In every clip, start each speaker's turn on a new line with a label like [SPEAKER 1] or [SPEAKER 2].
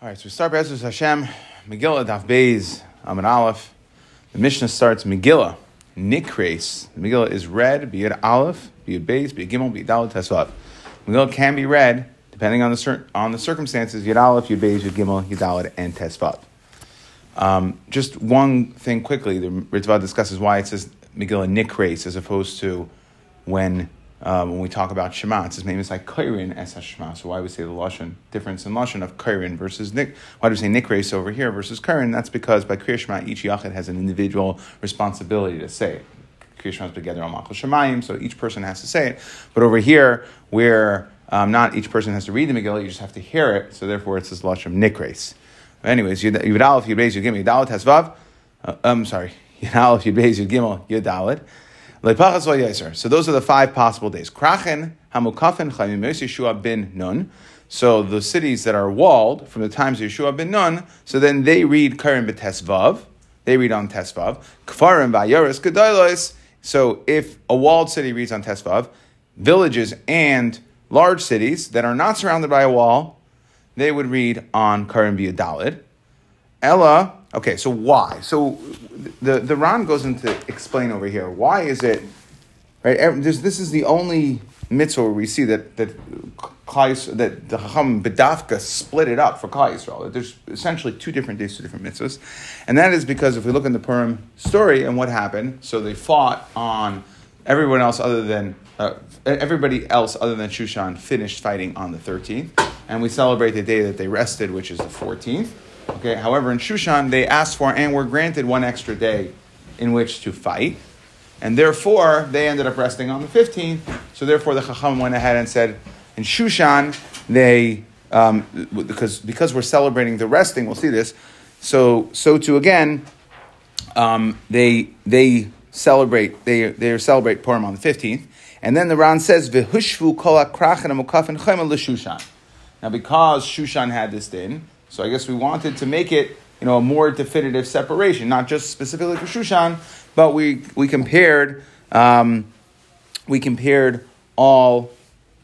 [SPEAKER 1] All right, so we start Be'ezus Hashem, Megillah, Daf Beis, Amid Aleph. The Mishnah starts Megillah, Nikres. The Megillah is read, be it Aleph, be it Beis, be it Gimel, be it Dalet, Tesvav. Megillah can be read, depending on the, cir- on the circumstances, Yud Aleph, Yud Beis, Yud Gimel, Yud Dalet, and Tesvav. Um, just one thing quickly, the Ritva discusses why it says Megillah Nikres as opposed to when um, when we talk about Shema, it's says maybe it's like Kairin es Shema. So why we say the lashon difference in lashon of Kairin versus Nik? Why do we say Nikres over here versus Kairin? That's because by Kriya Shema, each yachid has an individual responsibility to say it. Kriya Shema is together on Machal Shemayim, so each person has to say it. But over here, where um, not each person has to read the Megillah, you just have to hear it. So therefore, it says lashon Nikres. Anyways, Aleph, Yud Beis, Yud Gimel, Yud Dalet, Hasvav. I'm sorry, Yud Aleph, Yud Beis, Yud Gimel, Yud Dalet. So those are the five possible days. Krachen, Hamukafin, Chaimim Yeshua bin Nun. So the cities that are walled from the times of Yeshua bin Nun, so then they read Karim b'Tesvav. They read on Tesvav. Kfarim v'Ayoris Gedolos. So if a walled city reads on Tesvav, villages and large cities that are not surrounded by a wall, they would read on Karim v'Yadalid. Ella, okay, so why? So the, the Ran goes into explain over here. Why is it, right? This, this is the only mitzvah where we see that, that, that the Chacham Bedafka split it up for Klal Yisrael. There's essentially two different days, two different mitzvahs. And that is because if we look in the Purim story and what happened, so they fought on everyone else other than, uh, everybody else other than Shushan finished fighting on the 13th. And we celebrate the day that they rested, which is the 14th. Okay, however, in Shushan, they asked for and were granted one extra day in which to fight. And therefore, they ended up resting on the 15th. So therefore, the Chacham went ahead and said, in Shushan, they, um, because, because we're celebrating the resting, we'll see this. So, so too again, um, they, they celebrate, they, they celebrate Purim on the 15th. And then the Ran says, V'hushvu kol ha'krachin ha'mukafin chayma l'Shushan. Now, because Shushan had this din, so I guess we wanted to make it, you know, a more definitive separation, not just specifically for Shushan, but we we compared um, we compared all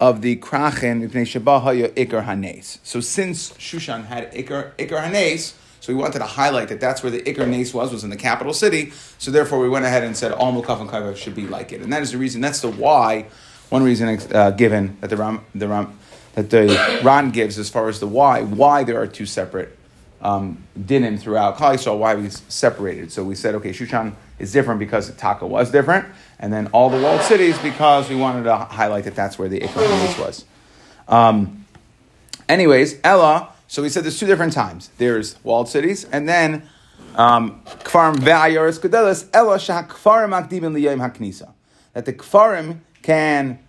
[SPEAKER 1] of the krachen ikar hanes. So since Shushan had ikar ikar hanes, so we wanted to highlight that that's where the ikar nes was was in the capital city. So therefore, we went ahead and said all mukaf and kaiva should be like it, and that is the reason. That's the why. One reason uh, given that the Ram, the Ram, that the Ran gives as far as the why, why there are two separate um, dinim throughout Klal Yisrael, why we separated. So we said, okay, Shushan is different because Taka was different, and then all the walled cities because we wanted to highlight that that's where the Ikram was. Um, anyways, Ella, so we said there's two different times. There's walled cities, and then um, Kfarim Ve'ayoris Gedelis, Ella Shah Kfarim Akdibin Liyayim HaKnisa. That the Kfarim can...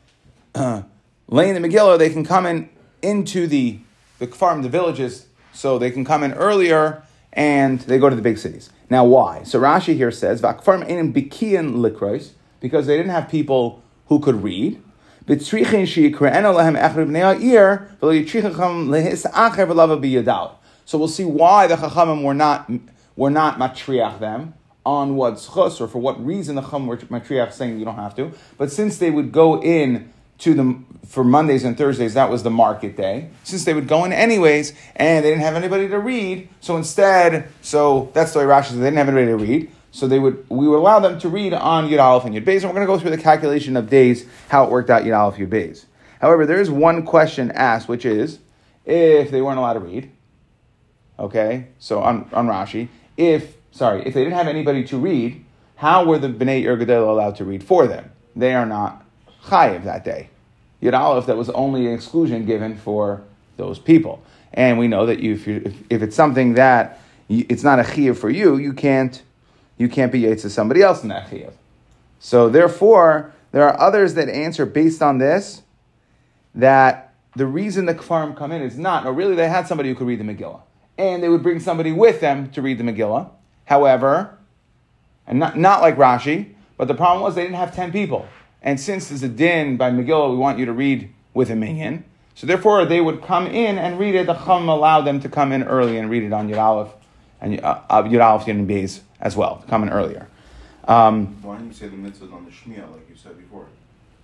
[SPEAKER 1] Uh, laying the Megillah, they can come in into the, the farm, the villages, so they can come in earlier and they go to the big cities. Now, why? So Rashi here says, Vakfarm enim bikian likros, because they didn't have people who could read. So we'll see why the Chachamim were not, were not matriach them, on what schus, or for what reason the Chacham were matriach saying you don't have to. But since they would go in to the for Mondays and Thursdays, that was the market day. Since they would go in anyways, and they didn't have anybody to read, so instead, so that's the way Rashi said they didn't have anybody to read. So they would we would allow them to read on Yud Aleph and Yud Beis, and we're going to go through the calculation of days, how it worked out Yud Aleph Yud Beis. However, there is one question asked, which is if they weren't allowed to read. Okay, so on, on Rashi, if sorry, if they didn't have anybody to read, how were the Bnei Ergadel allowed to read for them? They are not chayiv that day. Yud Aleph, that was only an exclusion given for those people. And we know that you, if, you, if, if it's something that you, it's not a chiyuv for you, you can't you can't be yaitz to somebody else in that chiyuv. So therefore, there are others that answer based on this that the reason the kfarim come in is not, no, really they had somebody who could read the Megillah. And they would bring somebody with them to read the Megillah. However, and not, not like Rashi, but the problem was they didn't have 10 people. And since there's a din by Megillah, we want you to read with a minyan. So therefore, they would come in and read it. The Chum allowed them to come in early and read it on Yud Aleph and uh, uh Yud Aleph Yud Beis as well, come in earlier.
[SPEAKER 2] Um, Why didn't you say the mitzvahs on the Shmiya like you said before?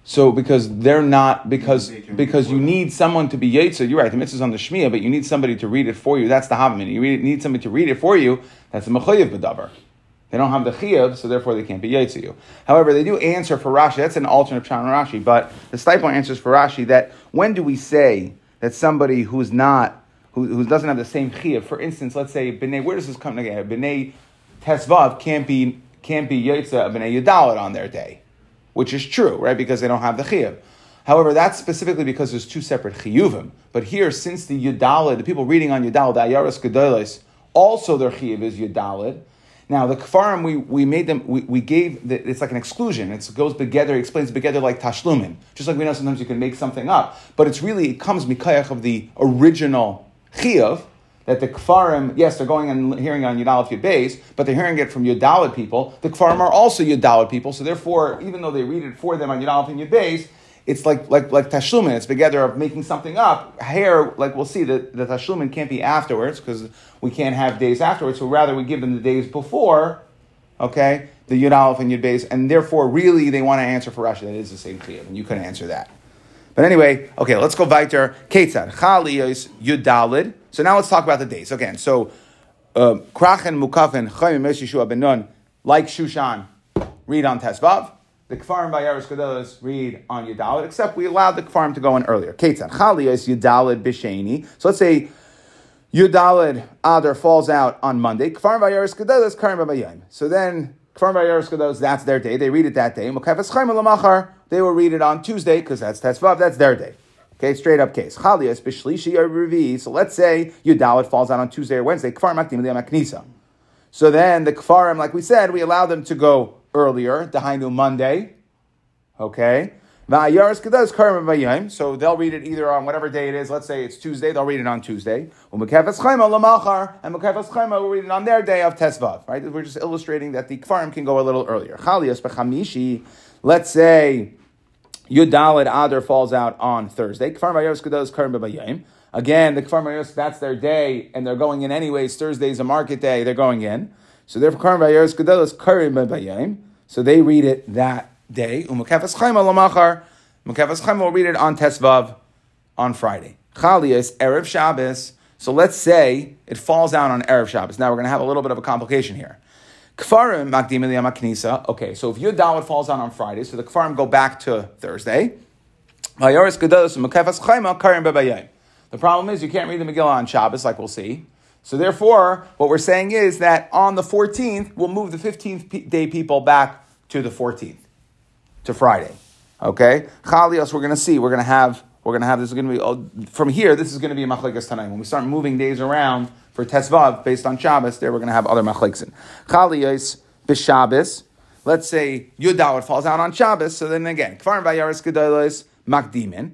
[SPEAKER 1] So because they're not because because you need someone to be yetzer. You're right. The mitzvah's on the shmiya, but you need somebody to read it for you. That's the havamina. You need somebody to read it for you. That's the mechayev b'davar. They don't have the chiyav, so therefore they can't be yetzer you. However, they do answer for Rashi. That's an alternate pshat Rashi. But the Steipler answers for Rashi that when do we say that somebody who's not who, who doesn't have the same chiyav, for instance, let's say b'nei, where does this come again? B'nei tesvav can't be can't be yetzer of b'nei yudalit on their day which is true, right? Because they don't have the chiyuv. However, that's specifically because there's two separate chiyuvim. But here, since the yudalid, the people reading on yudalid, the ayaras gedolos, also their chiyuv is yudalid. Now the kfarim, we, we made them, we, we gave, the, it's like an exclusion. It goes together, explains together like tashlumin. Just like we know sometimes you can make something up. But it's really, it comes mikayach of the original chiyuv, that the Kfarim, yes, they're going and hearing on Yudalad Yud Beis, but they're hearing it from Yudalad people. The Kfarim are also Yudalad people, so therefore, even though they read it for them on Yudalad Beis, it's like like like tashlumin. It's together of making something up. Here, like we'll see, that the tashlumin can't be afterwards because we can't have days afterwards. So rather, we give them the days before. Okay, the Yud Aleph and Yud Beis, and therefore, really, they want to answer for Rashi. that is the same chiyuv, and you couldn't answer that. But anyway, okay, let's go weiter. Ketzad Chaliyos Yudalid. So now let's talk about the days again. So um, Krachen Mukafen Chaim Yeshua Ben like Shushan, read on Tesvav. The Kfarim by Gedolos read on Yudalid, except we allowed the Kfarim to go in earlier. Ketzad Chaliyos Yudalid Bisheni. So let's say Yudalid Adar falls out on Monday. Kfarim by Yaris Gedolos Karim. So then Kfarim by Gedolos, that's their day. They read it that day. Lamachar they will read it on Tuesday because that's Tesvav, that's their day. Okay, straight up case. Chalias b'shlishi or revi. So let's say Yudalit falls out on Tuesday or Wednesday. Kfar makdim maknisa. So then the kfarim, like we said, we allow them to go earlier. Dahainu Monday. Okay. So they'll read it either on whatever day it is. Let's say it's Tuesday, they'll read it on Tuesday. And Mekefas Chaima will read it on their day of Tesvav. Right? We're just illustrating that the Kfarim can go a little earlier. Let's say Yudalid Adar falls out on Thursday. Again, the Kfar Mayos, that's their day, and they're going in anyways. Thursday's a market day, they're going in. So therefore, Kfar Mayos Kedos Karim B'Bayim. So they read it that day. Umukefas Chaim Alamachar. Mukefas Chaim will read it on Tesvav on Friday. Chalias, Erev Shabbos. So let's say it falls out on Erev Shabbos. Now we're going to have a little bit of a complication here. Kfarim makdim knisa. Okay, so if your dawah falls on on Friday, so the kfarim go back to Thursday. The problem is you can't read the Megillah on Shabbos, like we'll see. So therefore, what we're saying is that on the 14th, we'll move the 15th day people back to the 14th, to Friday. Okay? Chalios, we're going to see. We're going to have, we're going to have, this is going to be, oh, from here, this is going to be a machlekas tonight. When we start moving days around, for Tesvav based on Shabbos, there we're going to have other machleksin. Chaliyos b'Shabbos. Let's say Yudawat falls out on Shabbos, so then again, Kfarim Vayaris Gedolos Makdimin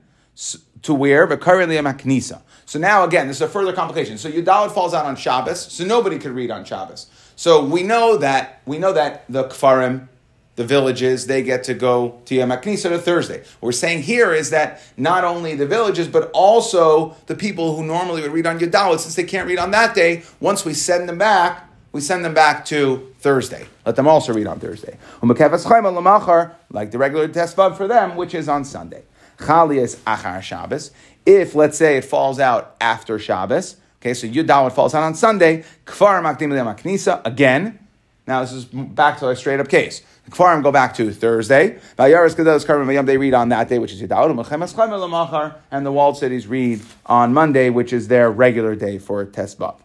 [SPEAKER 1] to where? But currently a Maknisa. So now again, this is a further complication. So Yudawat falls out on Shabbos, so nobody could read on Shabbos. So we know that we know that the Kfarim the villages, they get to go to Yom HaKnisa to Thursday. What we're saying here is that not only the villages, but also the people who normally would read on Yudalot, since they can't read on that day, once we send them back, we send them back to Thursday. Let them also read on Thursday. Like the regular testvav for them, which is on Sunday. Chalias achar Shabbos. If, let's say, it falls out after Shabbos, okay, so Yudalot falls out on Sunday, Kfar Makdim Knisa, again, now this is back to a straight up case. The Kfarim go back to Thursday. They read on that day, which is Yudawad. And the walled cities read on Monday, which is their regular day for Tesbab.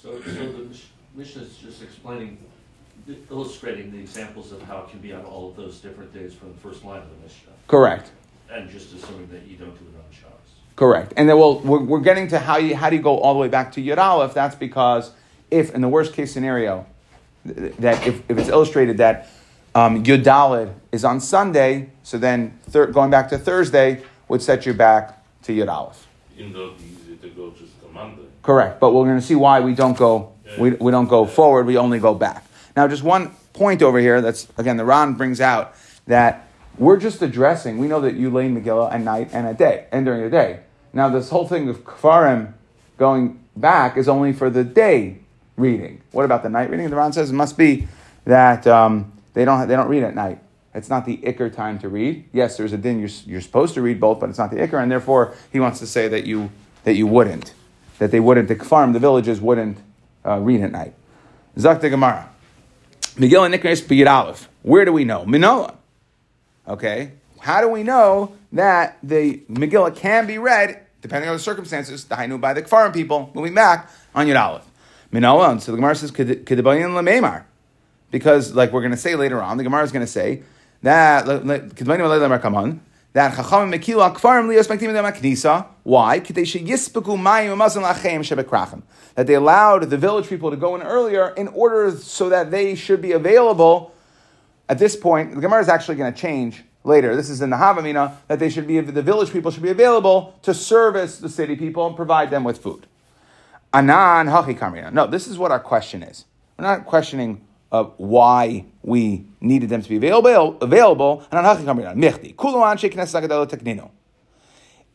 [SPEAKER 2] So, so the Mishnah is just explaining, illustrating the examples of how it can be on all of those different days from the first line of the Mishnah.
[SPEAKER 1] Correct.
[SPEAKER 2] And just assuming that you don't do it on Shabbos.
[SPEAKER 1] Correct. And then we'll, we're, we're getting to how, you, how do you go all the way back to Yud Aleph. That's because if, in the worst case scenario, that if, if it's illustrated that um, Yud is on Sunday, so then thir- going back to Thursday would set you back to Yud Aleph.
[SPEAKER 3] Even though it's easy to go just to Monday.
[SPEAKER 1] Correct, but we're going to see why we don't go yeah. we, we don't go forward. We only go back. Now, just one point over here. That's again the Ran brings out that we're just addressing. We know that you lay Megillah at night and at day and during the day. Now, this whole thing of Kfarim going back is only for the day reading. What about the night reading? The Ran says it must be that um, they don't they don't read at night. It's not the ikr time to read. Yes, there's a din you're, you're supposed to read both, but it's not the ikr, and therefore he wants to say that you that you wouldn't, that they wouldn't, the farm, the villages wouldn't uh, read at night. Zakta Gemara. Megillah Nikres B'Yid Aleph. Where do we know? Minola. Okay. How do we know that the Megillah can be read, depending on the circumstances, the Hainu by the Kfarim people, moving back on Yud Aleph? Minola. So the Gemara says, Kedebayin Lememar. Because, like we're going to say later on, the Gemara is going to say that that Chacham Mekila Kfarim Lios Maktim Dem Knisa. Why? That they allowed the village people to go in earlier in order so that they should be available. At this point, the Gemara is actually going to change later. This is in the Havamina that they should be the village people should be available to service the city people and provide them with food. Anan Hachi Kamina. No, this is what our question is. We're not questioning of why we needed them to be available. available.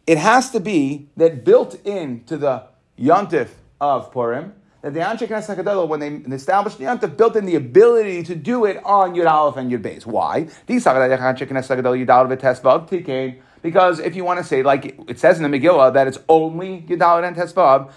[SPEAKER 1] It has to be that built into the yontif of Purim, that the Anshe Knesset HaGadol, when they established the yontif, built in the ability to do it on Yud Aleph and Yud Beis. Why? Because if you want to say, like it says in the Megillah, that it's only Yud Aleph and Tesvav,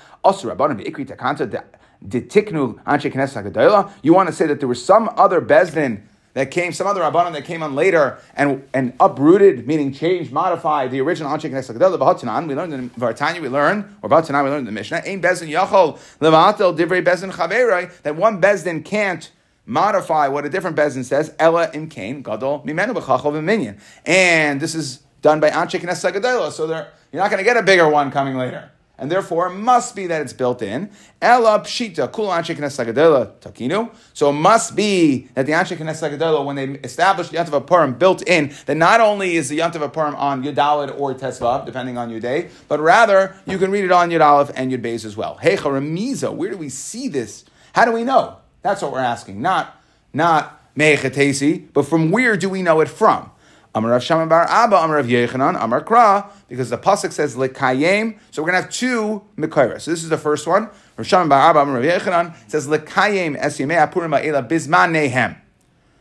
[SPEAKER 1] Ditiknu Anshe Knesset You want to say that there was some other Bezdin that came, some other Rabbanon that came on later and, and uprooted, meaning changed, modified the original Anshe Knesset we learned in Vartanya, we learned, or B'Hatanan, we learned in the Mishnah, Ein Bezdin Yachol Levatel Divrei Chaveroi, that one Bezdin can't modify what a different Bezdin says, Ella Im Kain Gadol Mimenu B'Chachol V'Minyan. And this is done by Anshe Knesset so you're not going to get a bigger one coming later and therefore it must be that it's built in. Ela pshita kul anshe takinu. So it must be that the anshe knesset when they established the yantav Purim, built in that not only is the yantav Purim on Yudalid or Tesvav, depending on your day, but rather you can read it on Yud and Yud Beis as well. Hey Charamiza, where do we see this? How do we know? That's what we're asking. Not not Me'echetesi, but from where do we know it from? Amar Rav Shama Bar Abba, Amar Rav Yechanan, Amar Kra, because the pasuk says lekayim. So we're gonna have two mikayra. So this is the first one. Rav Shama Bar Abba, Amar Rav Yechanan says lekayim esyimei apurim ha'ela bizmanehem.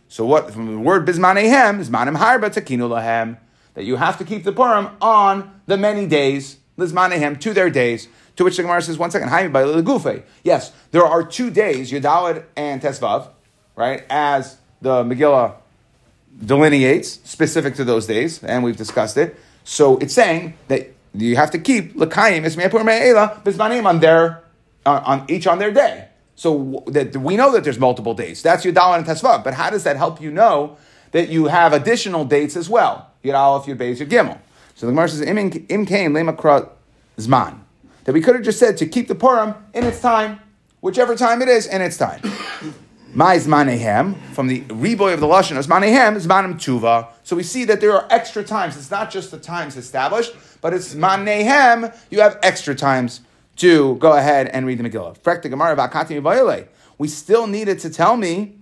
[SPEAKER 1] So what from the word bizmanehem is manim harba takinu lahem that you have to keep the purim on the many days lizmanehem to their days. To which the Gemara says, one second, Haimi by Legufe. Yes, there are two days, Yudalad and Tesvav, right, as the Megillah delineates specific to those days, and we've discussed it. So it's saying that you have to keep l'kayim ismeyapur me'ela bismanim on their on each on their day. So that we know that there's multiple dates. That's your Dalan and Tesvav. But how does that help you know that you have additional dates as well? Yud Aleph, Yud Beis, Yud Gimel. So the Gemara says im kain lemakra zman. That we could have just said to keep the Purim in its time, whichever time it is in its time. My zmanehem, from the reboy of the Lashon of zmanehem, zmanim tuva. So we see that there are extra times. It's not just the times established, but it's zmanehem, you have extra times to go ahead and read the Megillah. We still needed to tell me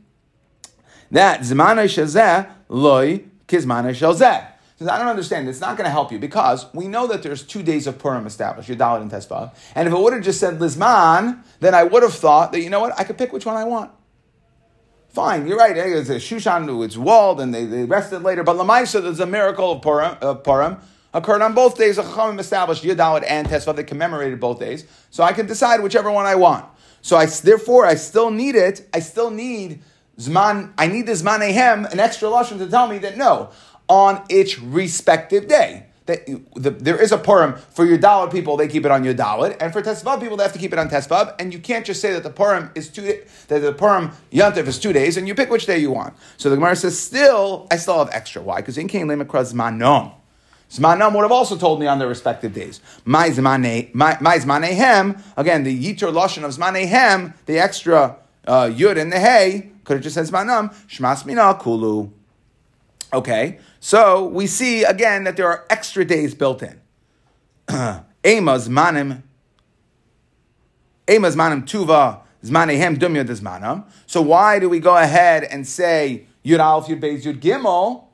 [SPEAKER 1] that zmanei shazeh loy kizmanei shalzeh. I don't understand. It's not going to help you because we know that there's two days of Purim established, Yudalit and Tesvav. And if it would have just said Lizman, then I would have thought that, you know what, I could pick which one I want. Fine, you're right. Eh, it's a Shushan, it's walled, and they, they rested later. But Lamaisa, there's a miracle of Purim, of Purim occurred on both days. A Chachamim established Yudalad and Tesvav that commemorated both days. So I can decide whichever one I want. So I, therefore, I still need it. I still need Zman, I need the Zman Ehem, an extra Lashon to tell me that no, on its respective day that the, there is a Purim for your Dalit people, they keep it on your Dalit, and for Tesvav people, they have to keep it on Tesvav, and you can't just say that the Purim is two that the Purim Yantiv is two days, and you pick which day you want. So the Gemara says, still, I still have extra. Why? Because in Kain Lemakra Zmanom. Zmanam would have also told me on their respective days. My Zmanehem, again, the Yitur Lashon of Zmanehem, the extra uh, Yud and the Hey, could have just said Zmanam, Shmas Mina Kulu. Okay, so we see again that there are extra days built in. Ema manim, Ema manim tuva zmanehem dumya zmanam. So why do we go ahead and say Yud Aleph Yud Beis Yud Gimel?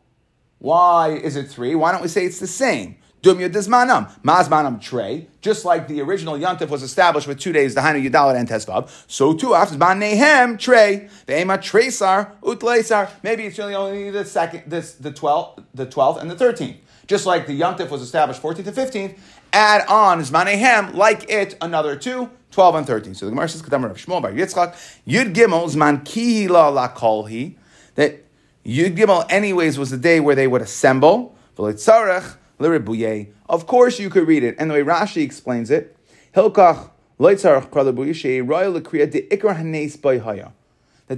[SPEAKER 1] Why is it three? Why don't we say it's the same? Dumya Dizmanam. Mazmanam Trey. Just like the original Yantif was established with two days, the Hainu Yudalit and Tesvav, so too after Zman Nehem Trey. The Ema Tresar, Utleisar. Maybe it's really only the second, this, the 12th, the 12th and the 13th. Just like the Yantif was established 14th and 15th, add on Zmanehem, like it, another two, 12 and 13. So the Gemara says, Kadam Rav Shmuel by Yitzchak, Yud Gimel Zman Kihila La Kolhi, that Yud Gimel anyways was the day where they would assemble, V'litzarech. Of course you could read it, and the way Rashi explains it, Hilkach that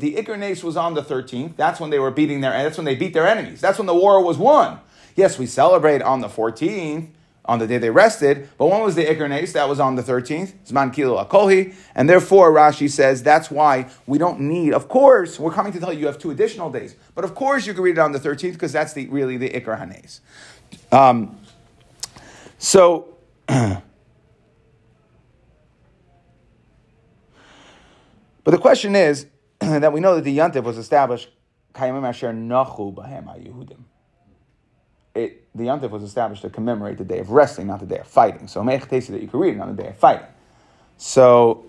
[SPEAKER 1] the Iker was on the 13th. That's when they were beating their, that's when they beat their enemies. That's when the war was won. Yes, we celebrate on the 14th, on the day they rested, but when was the Iker Nace? That was on the 13th. Zman Kilo Akolhi. And therefore, Rashi says that's why we don't need, of course, we're coming to tell you you have two additional days, but of course you can read it on the 13th because that's the, really the Hanes. Um, so, But the question is that we know that the Yantiv was established. It the Yantiv was established to commemorate the day of wrestling, not the day of fighting. So Mech that you can read it on the day of fighting. So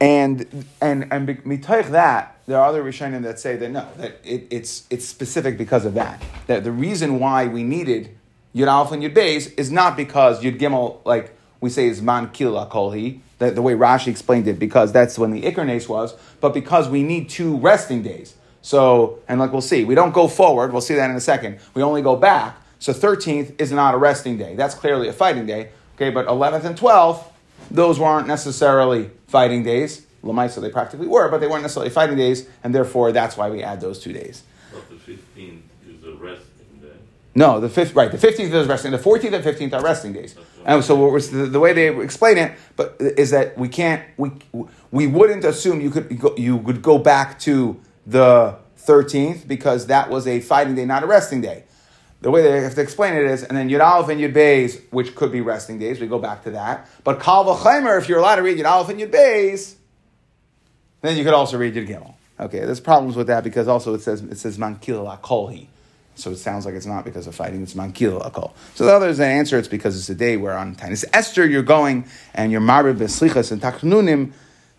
[SPEAKER 1] and and and mitoich that there are other rishonim that say that no that it, it's it's specific because of that that the reason why we needed Yud Aleph and Yud Beis is not because Yud Gimel, like we say, is Man Kila Kolhi, the, the way Rashi explained it, because that's when the Ikernes was, but because we need two resting days. So, and like we'll see, we don't go forward, we'll see that in a second. We only go back. So 13th is not a resting day. That's clearly a fighting day. Okay, but 11th and 12th, those weren't necessarily fighting days. Lamaisa, they practically were, but they weren't necessarily fighting days, and therefore that's why we add those two days.
[SPEAKER 3] But the 15th is a resting day.
[SPEAKER 1] No, the fifth, right? The fifteenth is a resting. Day. The fourteenth and fifteenth are resting days. And so, what was the, the, way they explain it, but is that we can't, we we wouldn't assume you could you would go back to the thirteenth because that was a fighting day, not a resting day. The way they have to explain it is, and then Yud Aleph and Yud Beis, which could be resting days, we go back to that. But Kal V'Chaimer, if you're allowed to read Yud Aleph and Yud Beis, then you could also read Yud Gimel. Okay, there's problems with that because also it says it says Man Kila Kolhi. So it sounds like it's not because of fighting, it's mankil akol. So the others answer it's because it's a day where on Tainis Esther you're going and you're marib beslichas and taknunim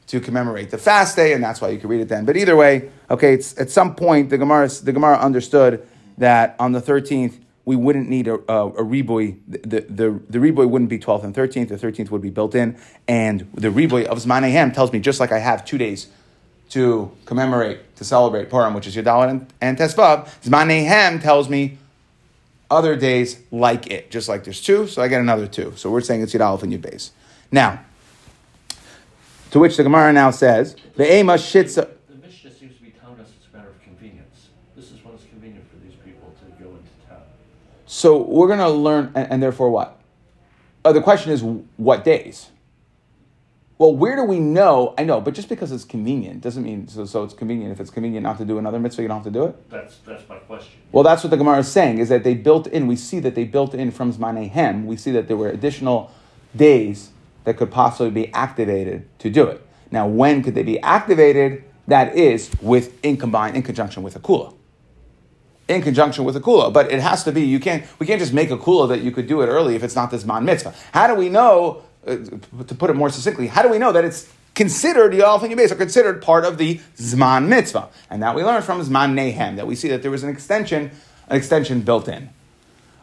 [SPEAKER 1] to commemorate the fast day, and that's why you can read it then. But either way, okay, it's at some point the Gemara the Gemara understood that on the 13th we wouldn't need a, a, a reboy. The, the, the reboy wouldn't be 12th and 13th. The 13th would be built in. And the reboy of Zmanehem tells me just like I have two days to commemorate, to celebrate Purim, which is Yudalad and, and Tesvav, Zmanehem tells me other days like it, just like there's two, so I get another two. So we're saying it's Yudalad and Yud Now, to which the Gemara now says, the Ema Shitza.
[SPEAKER 2] The Mishnah seems to be telling us it's a matter of convenience. This is when it's convenient for these people to go into town.
[SPEAKER 1] So we're going to learn, and, and therefore what? Uh, the question is, what days? Well, where do we know? I know, but just because it's convenient doesn't mean so, so it's convenient. If it's convenient not to do another mitzvah, you don't have to do it.
[SPEAKER 2] That's that's my question.
[SPEAKER 1] Well, that's what the Gemara is saying is that they built in. We see that they built in from Zmanehem. We see that there were additional days that could possibly be activated to do it. Now, when could they be activated? That is with in combined in conjunction with a kula. In conjunction with a kula, but it has to be. You can't. We can't just make a kula that you could do it early if it's not this man mitzvah. How do we know? Uh, to put it more succinctly, how do we know that it's considered the and Yibes are considered part of the Zman mitzvah? And that we learn from Zman Nehem, that we see that there was an extension, an extension built in.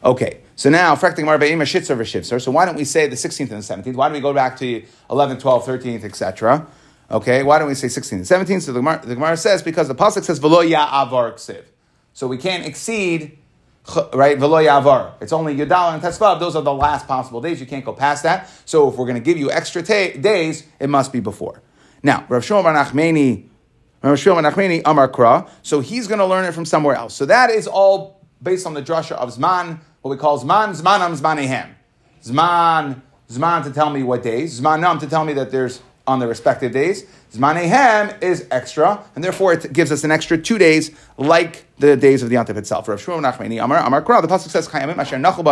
[SPEAKER 1] Okay, so now, so why don't we say the 16th and the 17th? Why don't we go back to 11th, 12th, 13th, etc.? Okay, why don't we say 16th and 17th? So the Gemara, the Gemara says, because the Pasuk says, Velo ya avar ksiv. So we can't exceed right? Velo. It's only Yudal and Tesvav. Those are the last possible days. You can't go past that. So if we're going to give you extra days, it must be before. Now, Rav Shmuel Bar Nachmani, Rav Nachmani Amar Kra. So he's going to learn it from somewhere else. So that is all based on the drasha of Zman, what we call Zman, Zmanam, Zmanehem. Zman, Zman to tell me what days. Zmanam to tell me that there's on the respective days. Zmanehem is extra, and therefore it gives us an extra two days, like the days of the Yantif itself. Rav Shmuel Nachmani Amar Amar Kra. The pasuk says Kayamim Asher Nachul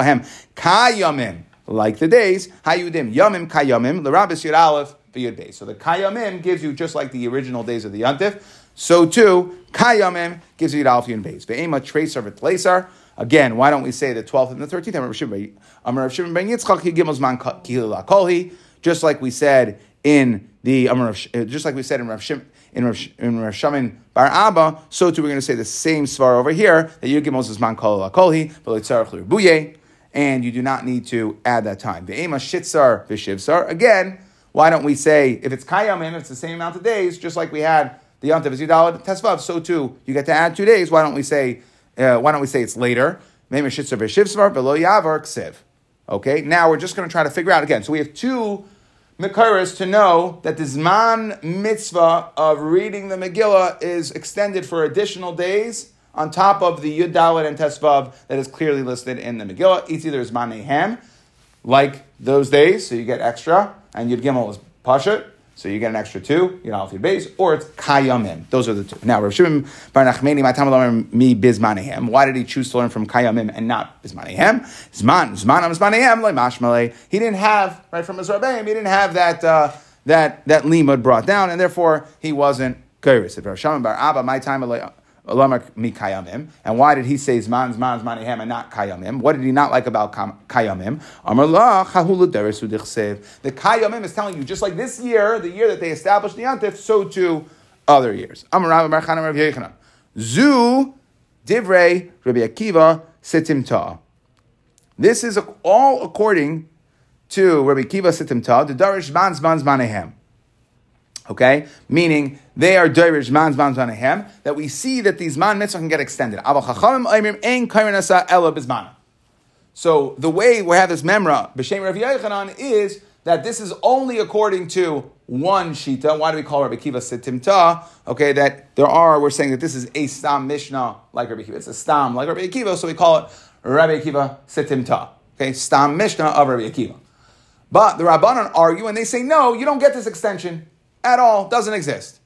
[SPEAKER 1] Kayamim, like the days Hayudim Yamim Kayamim L'Rabis Yud Aleph V'Yud Beis. So the Kayamim gives you just like the original days of the Yantif. so too Kayamim gives you Yud Alf Yud Beis. Ve'ema tracer v'tleisar. Again, why don't we say the 12th and the 13th? Amar Rav Shimon ben Yitzchak Gimel Zman Kolhi. Just like we said in the Amar just like we said in Rav Shimon in Rav, in Rav Bar Abba, so too we're going to say the same svar over here that Yud Moses man Kol Kolhi, Buye, and you do not need to add that time. The Ve'ema Shitzar V'Shivsar. Again, why don't we say if it's Kayamim, it's the same amount of days, just like we had the Yontav is Tesvav, so too you get to add two days. Why don't we say uh, why don't we say it's later? Maybe Shitzar V'Shivsar V'Lo Yavar Ksiv. Okay, now we're just going to try to figure out again. So we have two Mekaris to know that the Zman mitzvah of reading the Megillah is extended for additional days on top of the Yud Dalet and Tesvav that is clearly listed in the Megillah. It's either Zman Nehem, like those days, so you get extra, and Yud Gimel is Pashat, so you get an extra two, you know, if you base, or it's kayamim. Those are the two. Now, Rav Shimon Bar Nachmani, my time me bizmanehem. Why did he choose to learn from kayamim and not bizmanehem? Zman, zmanam bizmanehem, like mashmale. He didn't have right from his rabbeim. He didn't have that uh, that that limud brought down, and therefore he wasn't curious. If Rav Shimon Bar Abba, my time kayamim. And why did he say zman zman zmanihem and not kayamim? What did he not like about kayamim? The kayamim is telling you just like this year, the year that they established the yantif, so too other years. Zu divrei Rabbi Akiva sitim ta. This is all according to Rabbi Akiva sitim ta. The darish zman zman zmanihem. Okay, meaning they are doirish man zman zmanahem. That we see that these man mitzvah can get extended. So the way we have this memra b'shem Rav Yochanan is that this is only according to one shita. Why do we call Rabbi Kiva sitimta? Okay, that there are. We're saying that this is a stam mishnah like Rabbi Kiva. It's a stam like Rabbi Kiva, so we call it Rabbi Kiva sitimta. Okay, stam mishnah of Rabbi Kiva. But the Rabbanon argue and they say no, you don't get this extension at all. Doesn't exist.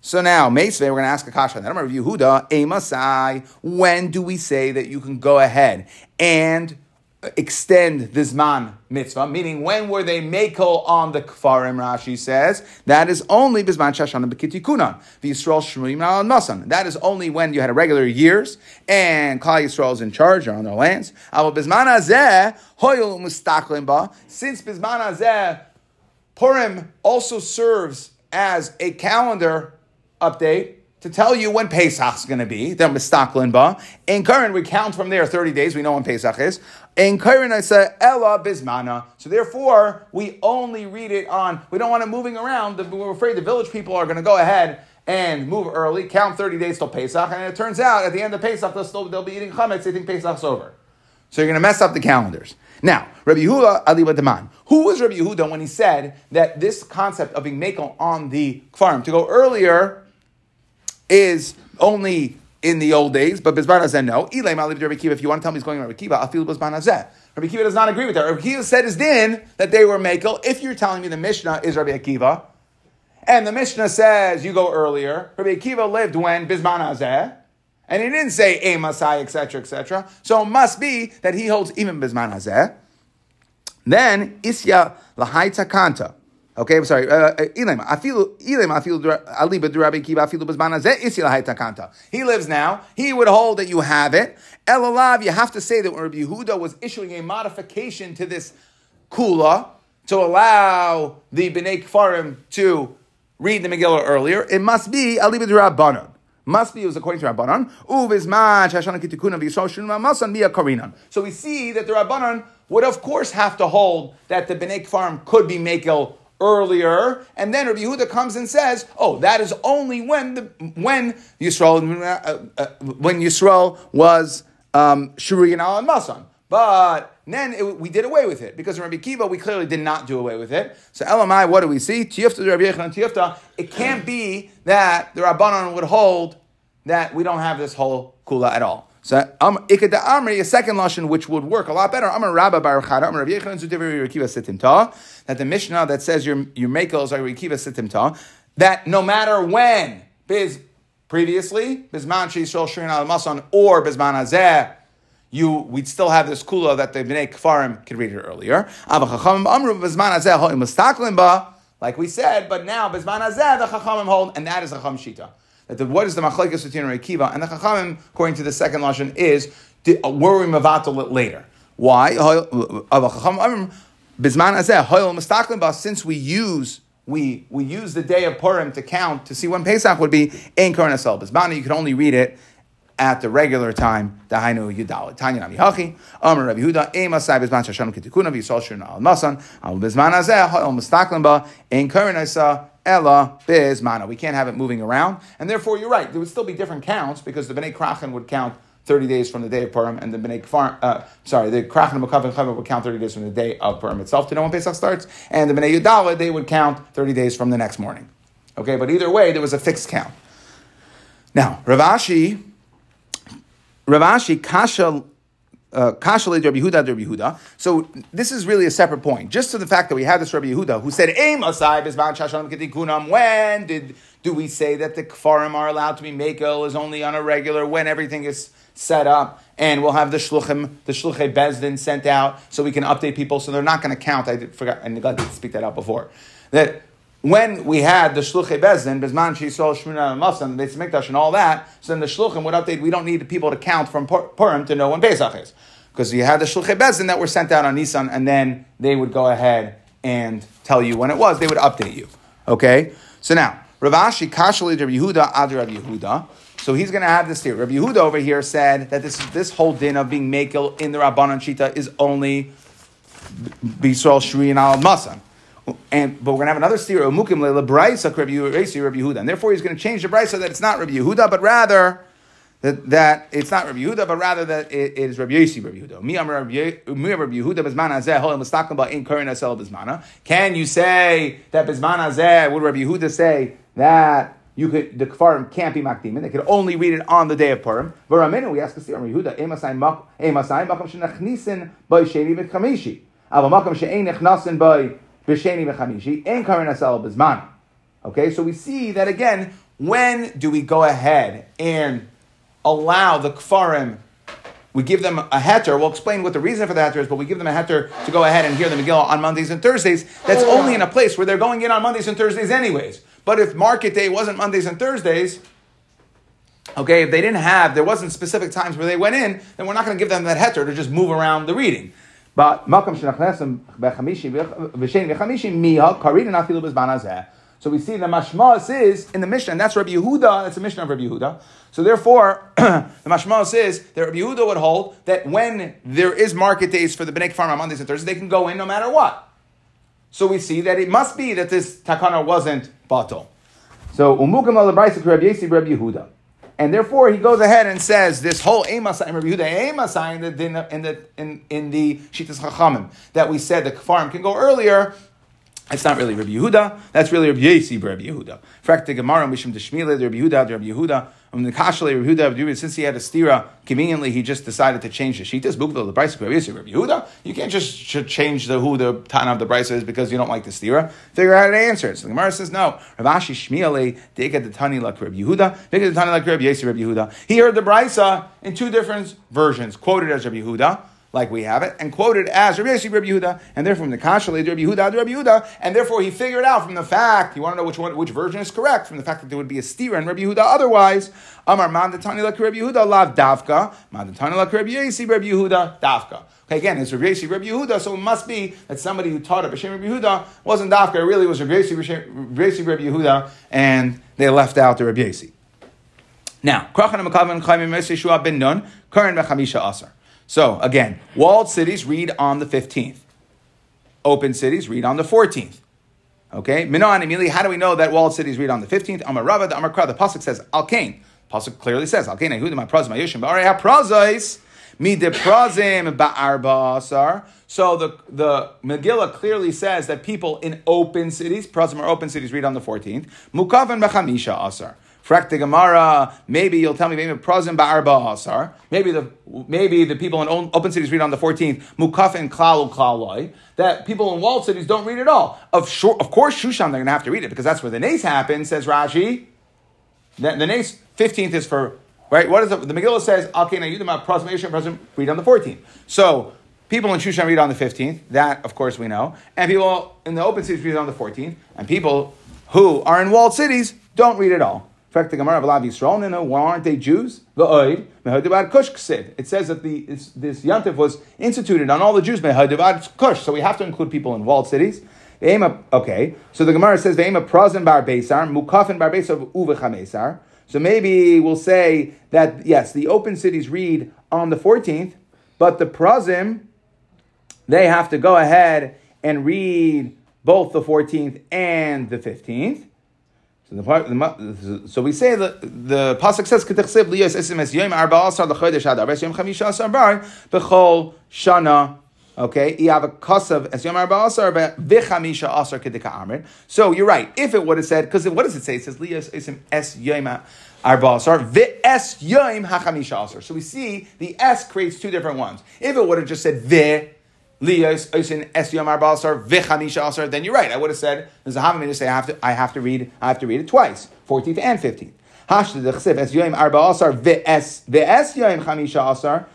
[SPEAKER 1] So now, Meisve, we're going to ask a kasha. Then I'm going to review Huda, Amasai. When do we say that you can go ahead and uh, extend this man mitzvah? Meaning, when were they makel on the kfarim? Rashi says that is only bisman shashana bekitikunan v'yisrael shmuim al masan. That is only when you had a regular years and Klal Yisrael is in charge or on their lands. bisman azeh hoyel mustaklim ba. Since bisman azeh Purim also serves as a calendar update to tell you when Pesach's going to be. Then mistaklin ba. In current, we count from there 30 days. We know when Pesach is. In current, I say Ella bismana. So therefore, we only read it on. We don't want it moving around. We're afraid the village people are going to go ahead and move early, count 30 days till Pesach, and it turns out at the end of Pesach they'll, still, they'll be eating chametz. They think Pesach's over. So you're going to mess up the calendars. Now, Rabbi Yehuda Ali Daman. Who was Rabbi Yehuda when he said that this concept of being makel on the farm to go earlier is only in the old days, but Bizbanazeh no. Ilay Malib Rabbi Kiva, if you want to tell me he's going to Rabbi Kiva, I'll feel Bizban Rabbi Kiva does not agree with that. Rabbi Kiva said his din that they were makel. If you're telling me the Mishnah is Rabbi Akiva, and the Mishnah says you go earlier, Rabbi Akiva lived when Bizman Hazeh, and he didn't say a Masai, etc., etc. So it must be that he holds even Bizman Hazeh. Then Isya Lahaita Kanta. Okay, I'm sorry. Ilem, afilu, ilem, afilu, ali b'durabi kiba afilu zeh isya kanta. He lives now. He would hold that you have it. Elalav, you have to say that when Rabbi Yehuda was issuing a modification to this kula to allow the bnei kfarim to read the Megillah earlier, it must be ali b'durabanan. Must be it was according to Rabbanan. So we see that the Rabbanan would of course have to hold that the Bnei farm could be Makel earlier, and then Rabbi Yehuda comes and says, "Oh, that is only when the when Yisrael uh, uh, when Yisrael was um, Shuri and Masan." But then it, we did away with it because in Rabbi Kiva we clearly did not do away with it. So Elamai, what do we see? Tiyufta Rabbi Yechon Tiyufta. It can't be that the Rabbanon would hold that we don't have this whole kula at all. So um, ikeda amri, a second lashon which would work a lot better. I'm Amar Rabba Baruchada, Amar Rabbi Yechon Zutivri Rekiva Sitim Ta. That the Mishnah that says your your makels are Rekiva Sitim Ta. That no matter when biz previously bizman sheisol shirin al masan or bizman azeh. You, we'd still have this kula that the Bnei Kfarim could read it earlier. Like we said, but now Bizman Azeh, the Chachamim hold, and that is a Chacham Shita. That the, what is the machlekes between Rabbi Akiva and the Chachamim, according to the second lashon, is di- uh, were we mavatal it later? Why? Uh, ba. Since we use we we use the day of Purim to count to see when Pesach would be in Karnasel. Bismana, you can only read it at the regular time. Dahainu Yudal. Tanya Nami Hachi. Amar Rabbi Huda. Ema Sai Bisman Shashanu Kitikuna Shirna Al Masan. Al Bisman Azeh hoyel mistaklin ba in Karnasel. Ella bismana. We can't have it moving around, and therefore you're right. There would still be different counts because the Bnei Krachen would count 30 days from the day of Purim, and the Bnei Kfar, uh, sorry, the Krachen and and Chavar would count 30 days from the day of Purim itself to know when Pesach starts, and the Bnei Yudala, they would count 30 days from the next morning. Okay, but either way, there was a fixed count. Now, Ravashi, Ravashi, Kasha, uh, Kasha Rabbi Yehuda, Rabbi Yehuda. So this is really a separate point. Just to the fact that we have this Rabbi Yehuda who said, "Aim asai bezman shashanim ketikunam." When did do we say that the kfarim are allowed to be makel is only on a regular when everything is set up, and we'll have the shluchim, the shluchei bezdin sent out, so we can update people, so they're not going to count. I forgot, I neglected to speak that out before. That when we had the shluchei bezdin, bezman shisol shmina and masan, the mikdash and all that, so then the shluchim would update. We don't need people to count from Purim to know when Pesach is, because you had the shluchei bezdin that were sent out on Nisan, and then they would go ahead and tell you when it was. They would update you. Okay, so now. Ravashi Kashali Rabbi Yehuda Ad Rabbi Yehuda. So he's going to have this here. Rabbi Yehuda over here said that this this whole din of being makel in the Rabbanan Shita is only Bisrael Shri and Al Masan. And but we're going to have another steer, Umukim Leila Braisa Rabbi Yehuda, and therefore he's going to change the Braisa that it's not Rabbi Yehuda, but rather that, that it's not Rabbi Yehuda, but rather that it, it is Rabbi Yosi Rabbi Yehuda. Mi Rabbi Yehuda Bismana Zeh Hol Mustakam in Karin Asel Bismana. Can you say that Bismana Zeh? Would Rabbi Yehuda say that? You could the Kfarim can't be makdimin; they could only read it on the day of Purim. V'ramenu, we ask the Rabbi Yehuda, emasai mak emasai makam shenachnisin by sheni v'chamishi, ava makam she'ein nechnasin by b'sheni v'chamishi, ein karin asel b'zman. Okay, so we see that again. When do we go ahead and allow the Kfarim? We give them a heter. We'll explain what the reason for the heter is, but we give them a heter to go ahead and hear the Megillah on Mondays and Thursdays. That's only in a place where they're going in on Mondays and Thursdays, anyways. But if market day wasn't Mondays and Thursdays, okay, if they didn't have, there wasn't specific times where they went in, then we're not going to give them that heter to just move around the reading. But makam so we see the mashmas is in the Mishnah, and that's Rabbi Yehuda, that's the Mishnah of Rabbi Yehuda. So therefore, the mashmas is that Rabbi Yehuda would hold that when there is market days for the Bnei Farm on Mondays and Thursdays, they can go in no matter what. So we see that it must be that this takana wasn't batal. So umukam al Rabbi Yehuda. And therefore, he goes ahead and says this whole emasai Rabbi Yehuda emasai in the in the in, in the shitas chachamim that we said the kafarim can go earlier. It's not really Rabbi Yehuda. That's really Rabbi Yesi Rabbi Yehuda. Frakta Gemara Mishum Deshmile Rabbi Yehuda Rabbi Yehuda. Um, the Kashale Rabbi Yehuda since he had a stira, conveniently he just decided to change the shitas. Bukvil the Rabbi Yesi Rabbi Yehuda. You can't just change the who the tana of the Brisa is because you don't like the stira. Figure out an answer. So the Gemara says no. Ravashi Shmiele Deka the Tani like Rabbi Yehuda. Deka the Tani like Rabbi Yesi Rabbi Yehuda. He heard the Brisa in two different versions, quoted as Rabbi Yehuda like we have it, and quoted as Rabbi Yossi Rabbi Yehuda, and therefore from the Kashali Rabbi Yehuda Rabbi Yehuda, and therefore he figured out from the fact, you want to know which one, which version is correct, from the fact that there would be a steer in Rabbi Yehuda otherwise, Amar Mandatani Lak Rabbi Yehuda Lav Davka, Mandatani Lak Rabbi Yossi Rabbi Yehuda Davka. Okay, again, it's Rabbi Yossi Rabbi Yehuda, so it must be that somebody who taught it B'Shem Rabbi Yehuda wasn't Davka, it really was Rabbi Yossi Rabbi Yehuda, and they left out the Rabbi Yossi. Now, Krachan Makavan Chaimim Yeshua ben Nun, Karan Mechamisha Asar. So again, walled cities read on the 15th. Open cities read on the 14th. Okay? Minon immediately, how do we know that walled cities read on the 15th? Amar Rava, the Amar Kra, the Pasuk says, Al Kain. Pasuk clearly says, Al Kain, Yehudim, my praz, my yishim, ba'arei ha-prazais, mi de prazim ba'arba asar. So the, the Megillah clearly says that people in open cities, prazim or open cities, read on the 14th. Mukavan b'chamisha asar. Frakta Gemara, maybe you'll tell me maybe Prazim Ba'arba Asar. Maybe the maybe the people in open cities read on the 14th, Mukaf and Klal Klaloi, that people in walled cities don't read at all. Of short, of course, Shushan they're gonna have to read it because that's where the nace happens, says Rashi. The, the nace 15th is for right? What is the, the Megillah says, Okay, now you do my Prazim Prazim read on the 14th. So People in Shushan read on the 15th. That, of course, we know. And people in the open cities read on the 14th. And people who are in walled cities don't read at all. Fact the Gemara of Lav Yisrael, no, no, why aren't they Jews? V'oid, mehadivad kush ksiv. It says that the, this, this was instituted on all the Jews, mehadivad kush. So we have to include people in walled cities. Okay, so the Gemara says, Ve'ema prazim bar besar, mukafin bar besar uvechamesar. So maybe we'll say that, yes, the open cities read on the 14th, but the prazim, they have to go ahead and read both the 14th and the 15th. So, the, so we say that the pasuk says "Ketechsev liyos esim yom arba asar lechodesh ad arbes yom chamisha asar bar bechol shana." Okay, you have a kasav es yom arba asar v'chamisha asar kedika amrit. So you're right. If it would have said, because what does it say? It says liyos esim es yom arba asar v'es yom hachamisha asar. So we see the s creates two different ones. If it would have just said ve liyos osin es yom arba asar v'chamisha asar, then you're right. I would have said there's a havamid to say I have to I have to read I have to read it twice, 14th and 15th. Hashd dechsev es yom arba asar v'es v'es yom chamisha asar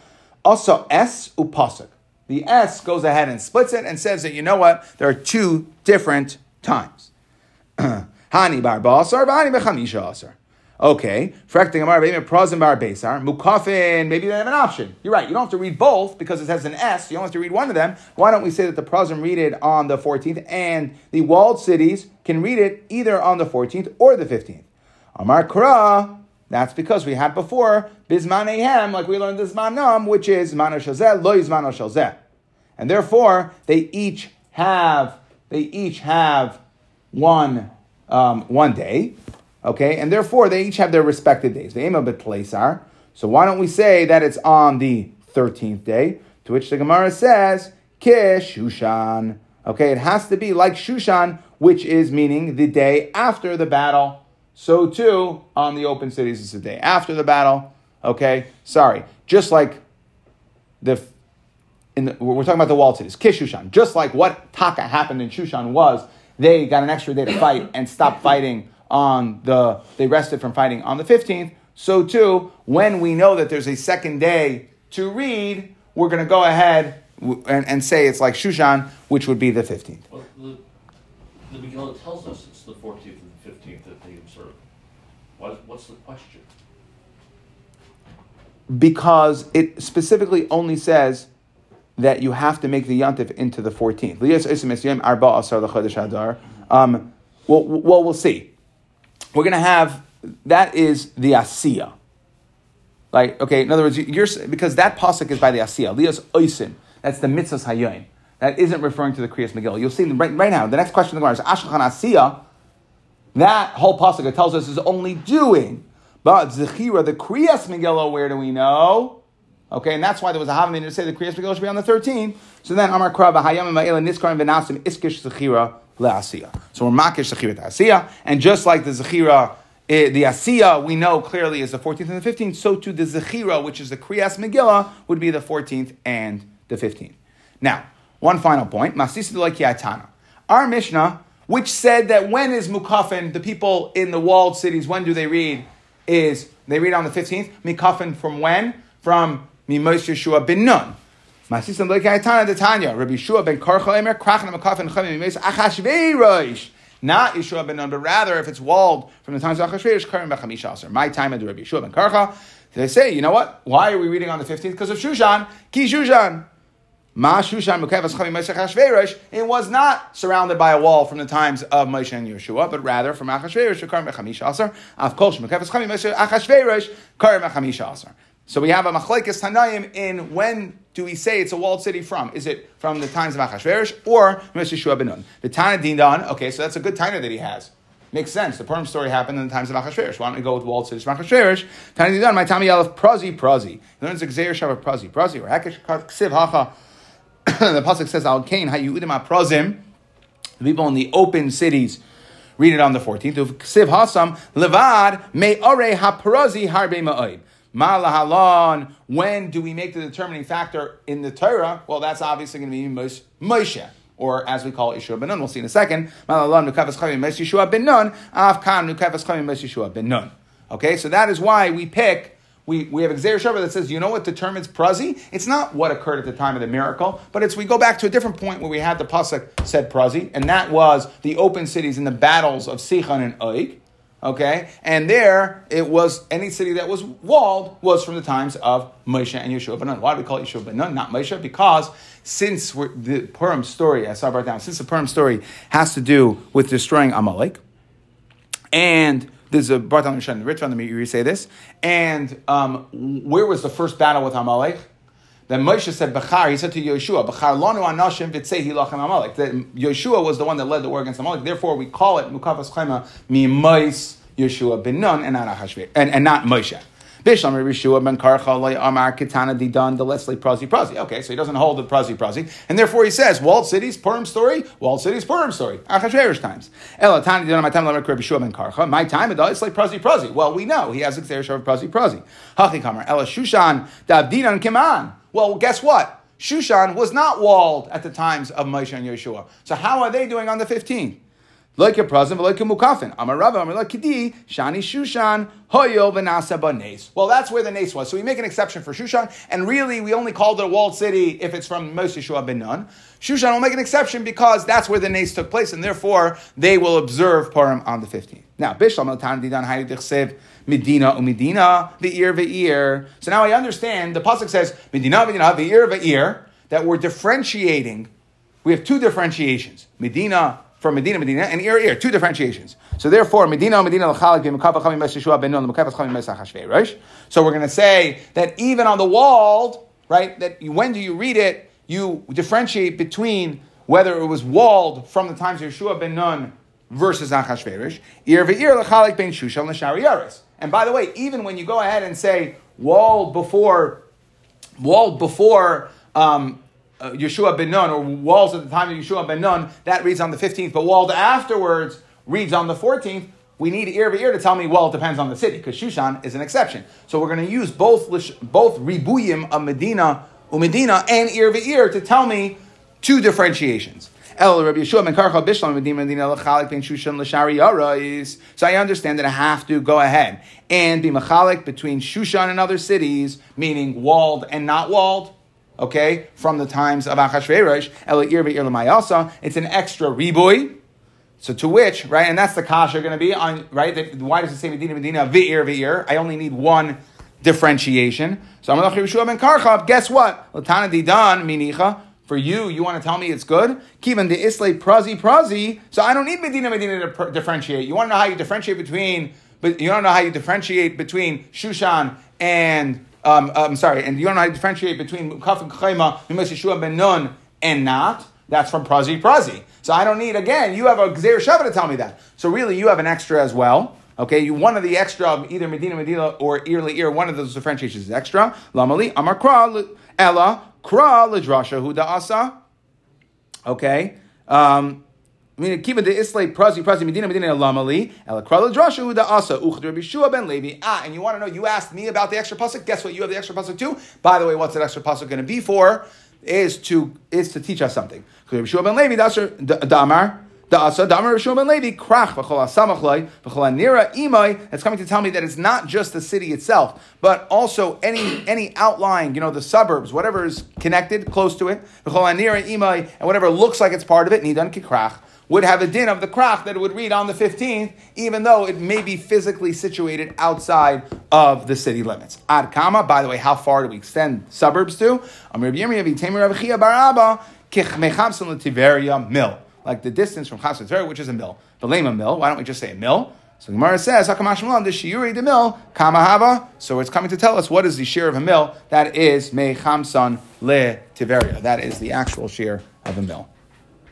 [SPEAKER 1] also s upasuk. The S goes ahead and splits it and says that you know what? There are two different times. Hani bar basar, v'hani bechamisha asar. Okay, frekting amar maybe prazim bar besar, mukafin. Maybe they have an option. You're right. You don't have to read both because it has an S. You only have to read one of them. Why don't we say that the prazim read it on the 14th and the walled cities can read it either on the 14th or the 15th? Amar kra. That's because we had before bisman ehem, like we learned this manam, which is mano shazeh lo mano and therefore they each have they each have one um, one day. Okay, and therefore they each have their respective days. The aim are. So why don't we say that it's on the 13th day? To which the Gemara says, Kish Shushan. Okay, it has to be like Shushan, which is meaning the day after the battle. So too on the open cities, it's the day after the battle. Okay, sorry. Just like the in the, we're talking about the walled cities, Kishushan. Just like what Taka happened in Shushan was, they got an extra day to fight and stopped fighting on the, they rested from fighting on the 15th. So too, when we know that there's a second day to read, we're going to go ahead and, and, say it's like Shushan, which would be the 15th.
[SPEAKER 2] Well, the, the Megillah tells us it's the 14th and the 15th that they observe. What, what's the question?
[SPEAKER 1] Because it specifically only says that you have to make the yantif into the 14th. Um, well, well, we'll see we're going to have that is the asiya. Like, okay, in other words, you're because that pasuk is by the asiya. Lias oisim. That's the mitzvahs hayoin. That isn't referring to the Kriyas Megillah. You'll see right, right now. The next question in the is Ashkhan Asiya. That whole pasuk tells us is only doing, but Zechira, the Kriyas Megillah, where do we know? Okay, and that's why there was a Havamim to say the Kriyas Megillah should be on the 13th. So then Amar Krab Hayam Ma'ila Niskarim Venasim Iskish Zechira So we're makish zechira asiya, and just like the zechira, eh, the asiya we know clearly is the 14th and the 15th, so too the zechira, which is the kriyas megillah, would be the 14th and the 15th. Now, one final point, masisi Our Mishnah, which said that when is mukafin, the people in the walled cities, when do they read? Is they read on the 15th, mukafin from when? From Mimos Yeshua bin Nun. Masisam Lekai the Tanya, Rabbi Shua ben Karcha Emer, Krachan Makaf and Chamim Mes Achashveirosh. Not Yeshua ben Nun, but rather if it's walled from the times of Achashveirosh, Karim Bechamisha Aser. My time of Rabbi Shua ben Karcha. They say, you know what? Why are we reading on the 15th? Because of Shushan. Ki Shushan. Ma Shushan Mukevas Chamim Mes Achashveirosh. It was not surrounded by a wall from the times of Moshe and Yeshua, but rather from Achashveirosh, Karim Bechamisha Aser. Av Kol Shmukevas Chamim Mes Achashveirosh, Karim Bechamisha Aser. So we have a machlekes tanaim in when do we say it's a walled city from? Is it from the times of Achashverosh or Moshe Shua Benun? The Tana Dindan, okay, so that's a good Tana that he has. Makes sense. The Purim story happened in the times of Achashverosh. Why don't we go with walled cities from Achashverosh? Tana Dindan, my Tami Yalef Prazi Prazi. He learns Xer Shav Prazi Prazi or Hakesh Ksiv Hacha. The pasuk says Al Kain Hayudim Prazim. The people in the open cities read it on the 14th. Ksiv Hasam Levad Me Ore HaPrazi Harbe Ma'oid. Malahalon, when do we make the determining factor in the Torah? Well, that's obviously going to be Moshe, or as we call it, Yeshua ben. We'll see in a second. Malahalon, Nukavas Chavim, Mes Yeshua ben Avkan, Nukavas Chavim, Mes Yeshua ben. Okay, so that is why we pick we, we have Xer Shabbat that says, you know what determines Prazi? It's not what occurred at the time of the miracle, but it's we go back to a different point where we had the Pasuk said Prazi, and that was the open cities in the battles of Sichon and Oig. Okay, and there it was any city that was walled was from the times of Moshe and Yeshua ben Nun. Why do we call it Yeshua ben Nun, not Moshe? Because since the Purim story, I saw it down, since the Purim story has to do with destroying Amalek, and there's a Bartan Mishan, the rich one, you say this, and um, where was the first battle with Amalek? Then Moshe said, Bechar, he said to Yeshua, Bechar lonu anashim v'tzehi lachem Amalek. That Yeshua was the one that led the war against Amalek. Therefore, we call it Mukafas Chema Mimais Yeshua ben Nun and not Achashve, and, and not Moshe. Bishlam Yeshua ben Karcha Amar Kitana Didan the Leslie Prazi Prazi. Okay, so he doesn't hold the Prazi Prazi, and therefore he says walled cities Purim story, walled cities Purim story. Achashverosh times. Ela Tani Didan my time Lamar Yeshua ben Karcha. My time it's like Prazi Prazi. Well, we know he has Xerish of Prazi Prazi. Hachi Kamar Ela Kiman. Well, guess what? Shushan was not walled at the times of Moshe and Yeshua. So how are they doing on the 15th? Like a present, like a mukafin. Amar Rava, Amar Kidi, Shani Shushan, Hoyo v'nasa b'nes. Well, that's where the nace was. So we make an exception for Shushan, and really we only called it a walled city if it's from Moshe Yeshua ben Nun. Shushan will make an exception because that's where the nace took place, and therefore they will observe Purim on the 15th. Now, Bishlam al Didan Dichsev, Medina umedina ve'ir ve'ir. So now I understand the pasuk says Medina Medina ve'ir ve'ir that we're differentiating. We have two differentiations: Medina from Medina Medina and Ir Ir, two differentiations. So therefore, Medina Medina l'chalik b'mukava chamim Yeshua ben Nun l'mukavas right? So we're going to say that even on the walled, right? That when do you read it? You differentiate between whether it was walled from the times of Yeshua ben Nun versus Achashverosh. Ir ve'ir l'chalik ben Shushan l'shari yaris. And by the way, even when you go ahead and say walled before, walled before um, uh, Yeshua ben Nun, or walls at the time of Yeshua ben Nun, that reads on the 15th, but walled afterwards reads on the 14th, we need ear to ear to tell me, well, it depends on the city, because Shushan is an exception. So we're going to use both, both ribuyim of Medina, Umedina, and ear to ear to tell me two differentiations. El Rabbi Yeshua ben Karcha Bishlam Medina Lachalik ben Shushan Lashari Yarais. So I understand that I have to go ahead and be machalik between Shushan and other cities, meaning walled and not walled. Okay, from the times of Achashverosh, El Ir. It's an extra riboy. So to which, right, and that's the kasha going to be on, right? That, why does it say Medina Medina Ve'ir Ve'ir? I only need one differentiation. So I'm Yeshua ben Karcha. Guess what? Latana Didan Minicha. For you, you want to tell me it's good? Kivan de isle prazi prazi. So I don't need Medina Medina to pr- differentiate. You want to know how you differentiate between, but you don't know how you differentiate between Shushan and um, I'm sorry, and you don't know how to differentiate between Kaf and Chayma, Yeshua ben Nun, and not. That's from prazi prazi. So I don't need again. You have a Gzeir Shava to tell me that. So really, you have an extra as well. Okay, you one of the extra of either Medina Medina or early ear. One of those differentiations is extra. Lamali Amar Kra Ella Kra Lidrasha Huda Asa. Okay. Um, I mean, kiva de islay prazi prazi medina medina lamali ela krala drasha uda asa uchd Rabbi Shua ben Levi. Ah, and you want to know? You asked me about the extra pasuk. Guess what? You have the extra pasuk too. By the way, what's that extra pasuk going to be for? Is to is to teach us something. Rabbi Shua ben Levi damar Da'asa, Damar ben Levi, Krach, V'chol HaSamachloi, V'chol HaNira Imai, that's coming to tell me that it's not just the city itself, but also any any outlying, you know, the suburbs, whatever is connected, close to it, V'chol HaNira Imai, and whatever looks like it's part of it, Nidan Kikrach, would have a din of the krach that it would read on the 15th, even though it may be physically situated outside of the city limits. Ad kama, by the way, how far do we extend suburbs to? Amir Baraba, Mil like the distance from Chas Tzver, which is a mill. The lema mill, why don't we just say a mill? So Gemara says, Hakamash Malam, the shiuri the mill, kamahava. So it's coming to tell us what is the shear of a mill. That is me chamson le tiveria. That is the actual shear of a mill.